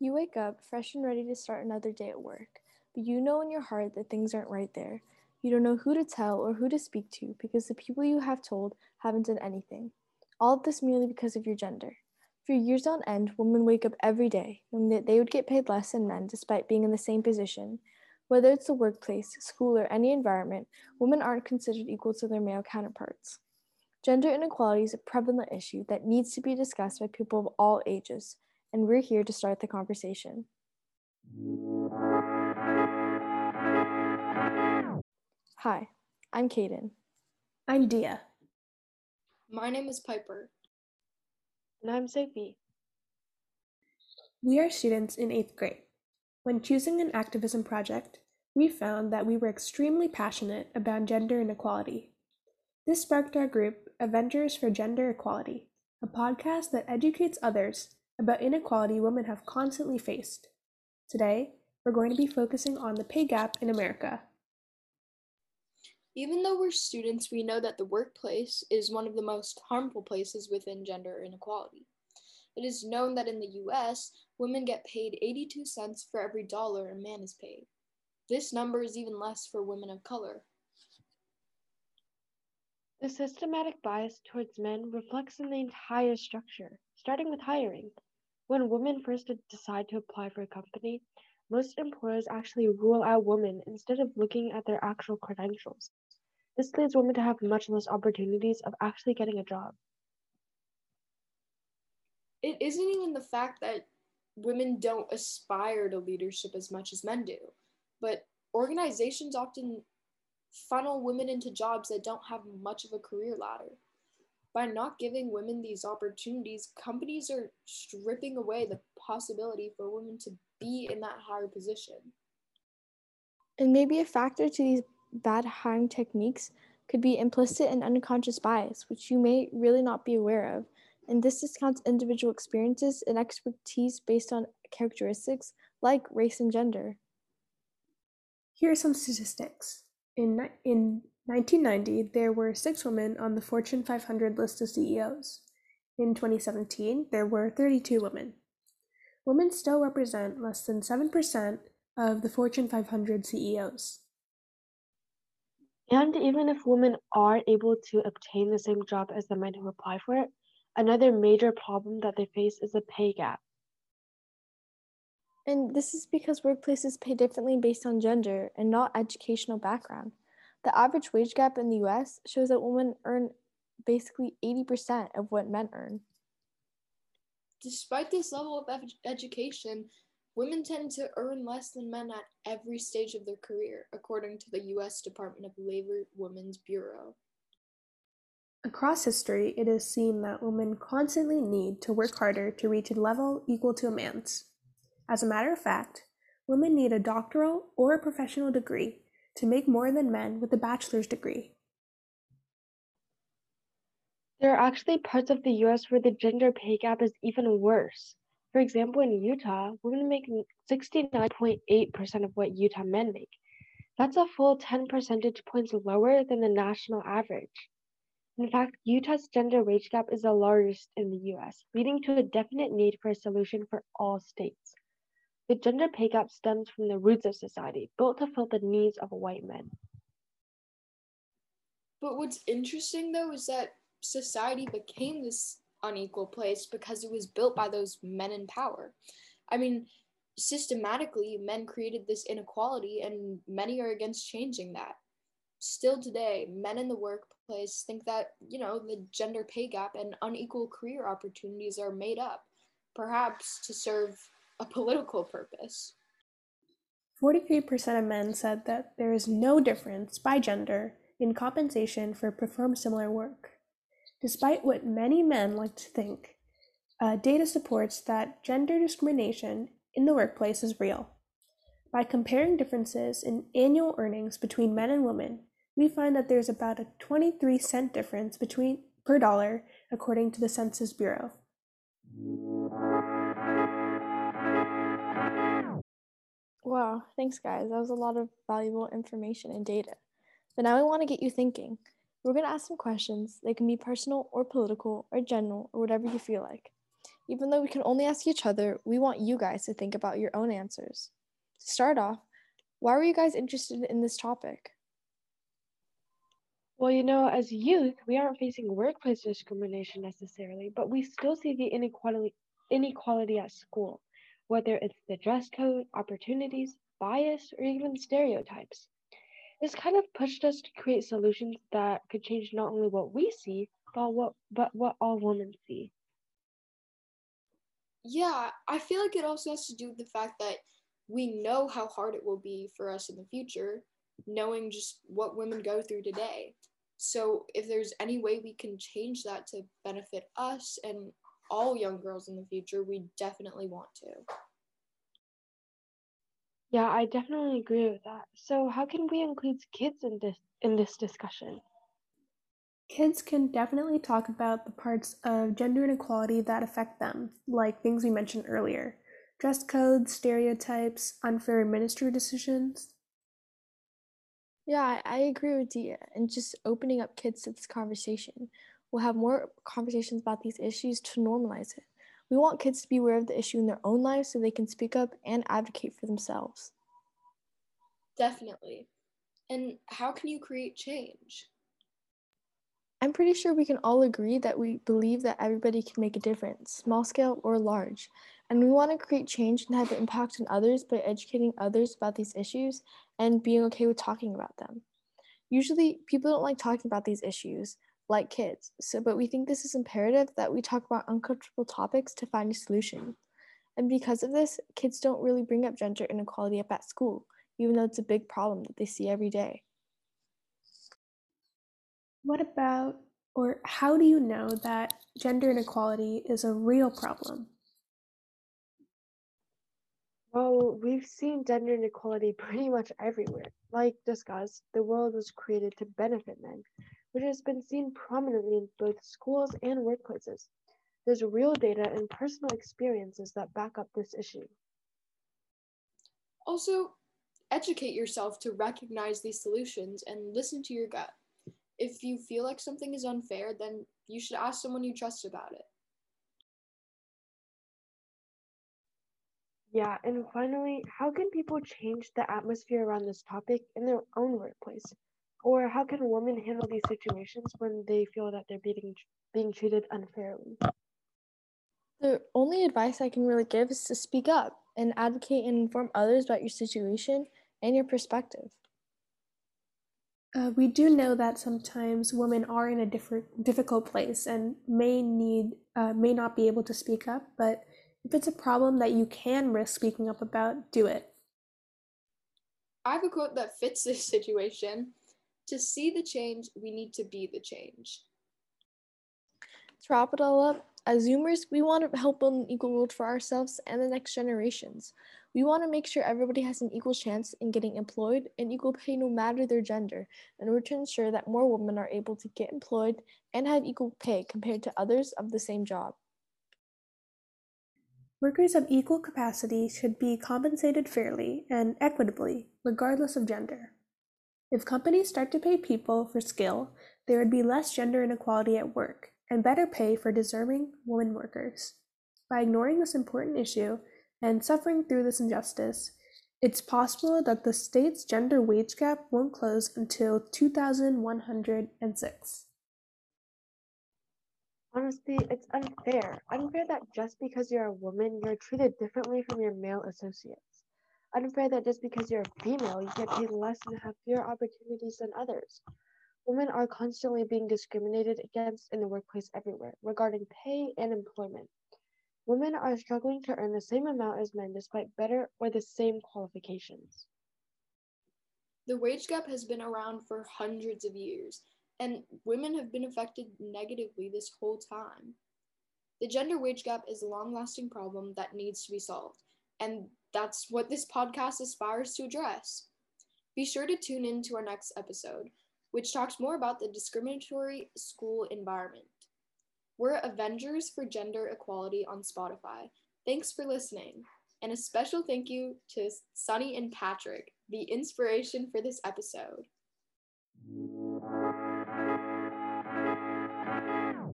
You wake up fresh and ready to start another day at work, but you know in your heart that things aren't right there. You don't know who to tell or who to speak to because the people you have told haven't done anything. All of this merely because of your gender. For years on end, women wake up every day knowing that they would get paid less than men despite being in the same position. Whether it's the workplace, school, or any environment, women aren't considered equal to their male counterparts. Gender inequality is a prevalent issue that needs to be discussed by people of all ages, and we're here to start the conversation. Hi, I'm Kaden. I'm Dia. My name is Piper. And I'm Sophie. We are students in eighth grade. When choosing an activism project, we found that we were extremely passionate about gender inequality. This sparked our group, Avengers for Gender Equality, a podcast that educates others about inequality women have constantly faced. Today, we're going to be focusing on the pay gap in America. Even though we're students, we know that the workplace is one of the most harmful places within gender inequality. It is known that in the US, women get paid 82 cents for every dollar a man is paid. This number is even less for women of color. The systematic bias towards men reflects in the entire structure, starting with hiring. When women first decide to apply for a company, most employers actually rule out women instead of looking at their actual credentials. This leads women to have much less opportunities of actually getting a job. It isn't even the fact that women don't aspire to leadership as much as men do, but organizations often funnel women into jobs that don't have much of a career ladder by not giving women these opportunities, companies are stripping away the possibility for women to be in that higher position. And maybe a factor to these bad hiring techniques could be implicit and unconscious bias, which you may really not be aware of. And this discounts individual experiences and expertise based on characteristics like race and gender. Here are some statistics. In, in 1990, there were six women on the Fortune 500 list of CEOs. In 2017, there were 32 women. Women still represent less than 7% of the Fortune 500 CEOs. And even if women are able to obtain the same job as the men who apply for it, another major problem that they face is a pay gap. And this is because workplaces pay differently based on gender and not educational background. The average wage gap in the US shows that women earn basically 80% of what men earn. Despite this level of ed- education, women tend to earn less than men at every stage of their career, according to the US Department of Labor Women's Bureau. Across history, it is seen that women constantly need to work harder to reach a level equal to a man's. As a matter of fact, women need a doctoral or a professional degree to make more than men with a bachelor's degree. There are actually parts of the US where the gender pay gap is even worse. For example, in Utah, women make 69.8% of what Utah men make. That's a full 10 percentage points lower than the national average. In fact, Utah's gender wage gap is the largest in the US, leading to a definite need for a solution for all states. The gender pay gap stems from the roots of society, built to fill the needs of white men. But what's interesting though is that society became this unequal place because it was built by those men in power. I mean, systematically, men created this inequality, and many are against changing that. Still today, men in the workplace think that, you know, the gender pay gap and unequal career opportunities are made up, perhaps to serve a political purpose. 43% of men said that there is no difference by gender in compensation for perform similar work. Despite what many men like to think, uh, data supports that gender discrimination in the workplace is real. By comparing differences in annual earnings between men and women, we find that there's about a 23 cent difference between per dollar according to the Census Bureau. Wow, thanks, guys. That was a lot of valuable information and data. But now we want to get you thinking. We're going to ask some questions. They can be personal or political or general or whatever you feel like. Even though we can only ask each other, we want you guys to think about your own answers. To start off, why were you guys interested in this topic? Well, you know, as youth, we aren't facing workplace discrimination necessarily, but we still see the inequality inequality at school, whether it's the dress code, opportunities, bias, or even stereotypes. This kind of pushed us to create solutions that could change not only what we see, but what but what all women see. Yeah, I feel like it also has to do with the fact that we know how hard it will be for us in the future, knowing just what women go through today. So, if there's any way we can change that to benefit us and all young girls in the future, we definitely want to. Yeah, I definitely agree with that. So, how can we include kids in this in this discussion? Kids can definitely talk about the parts of gender inequality that affect them, like things we mentioned earlier dress codes, stereotypes, unfair ministry decisions, Yeah, I, I agree with Dia. And just opening up kids to this conversation. We'll have more conversations about these issues to normalize it. We want kids to be aware of the issue in their own lives so they can speak up and advocate for themselves. Definitely. And how can you create change? I'm pretty sure we can all agree that we believe that everybody can make a difference, small scale or large. And we want to create change and have an impact on others by educating others about these issues and being okay with talking about them. Usually, people don't like talking about these issues, like kids. So, but we think this is imperative that we talk about uncomfortable topics to find a solution. And because of this, kids don't really bring up gender inequality up at school, even though it's a big problem that they see every day. What about, or how do you know that gender inequality is a real problem? Well, we've seen gender inequality pretty much everywhere. Like discussed, the world was created to benefit men, which has been seen prominently in both schools and workplaces. There's real data and personal experiences that back up this issue. Also, educate yourself to recognize these solutions and listen to your gut. If you feel like something is unfair, then you should ask someone you trust about it. Yeah, and finally, how can people change the atmosphere around this topic in their own workplace? Or how can women handle these situations when they feel that they're being, being treated unfairly? The only advice I can really give is to speak up and advocate and inform others about your situation and your perspective. Uh, we do know that sometimes women are in a different, difficult place and may need, uh, may not be able to speak up, but if it's a problem that you can risk speaking up about, do it. I have a quote that fits this situation. To see the change, we need to be the change. To wrap it all up, as Zoomers, we want to help build an equal world for ourselves and the next generations. We want to make sure everybody has an equal chance in getting employed and equal pay no matter their gender, in order to ensure that more women are able to get employed and have equal pay compared to others of the same job. Workers of equal capacity should be compensated fairly and equitably, regardless of gender. If companies start to pay people for skill, there would be less gender inequality at work and better pay for deserving women workers. By ignoring this important issue and suffering through this injustice, it's possible that the state's gender wage gap won't close until 2106. Honestly, it's unfair. Unfair that just because you're a woman, you're treated differently from your male associates. Unfair that just because you're a female, you get paid less and have fewer opportunities than others. Women are constantly being discriminated against in the workplace everywhere regarding pay and employment. Women are struggling to earn the same amount as men despite better or the same qualifications. The wage gap has been around for hundreds of years, and women have been affected negatively this whole time. The gender wage gap is a long lasting problem that needs to be solved, and that's what this podcast aspires to address. Be sure to tune in to our next episode, which talks more about the discriminatory school environment. We're Avengers for Gender Equality on Spotify. Thanks for listening. And a special thank you to Sunny and Patrick, the inspiration for this episode.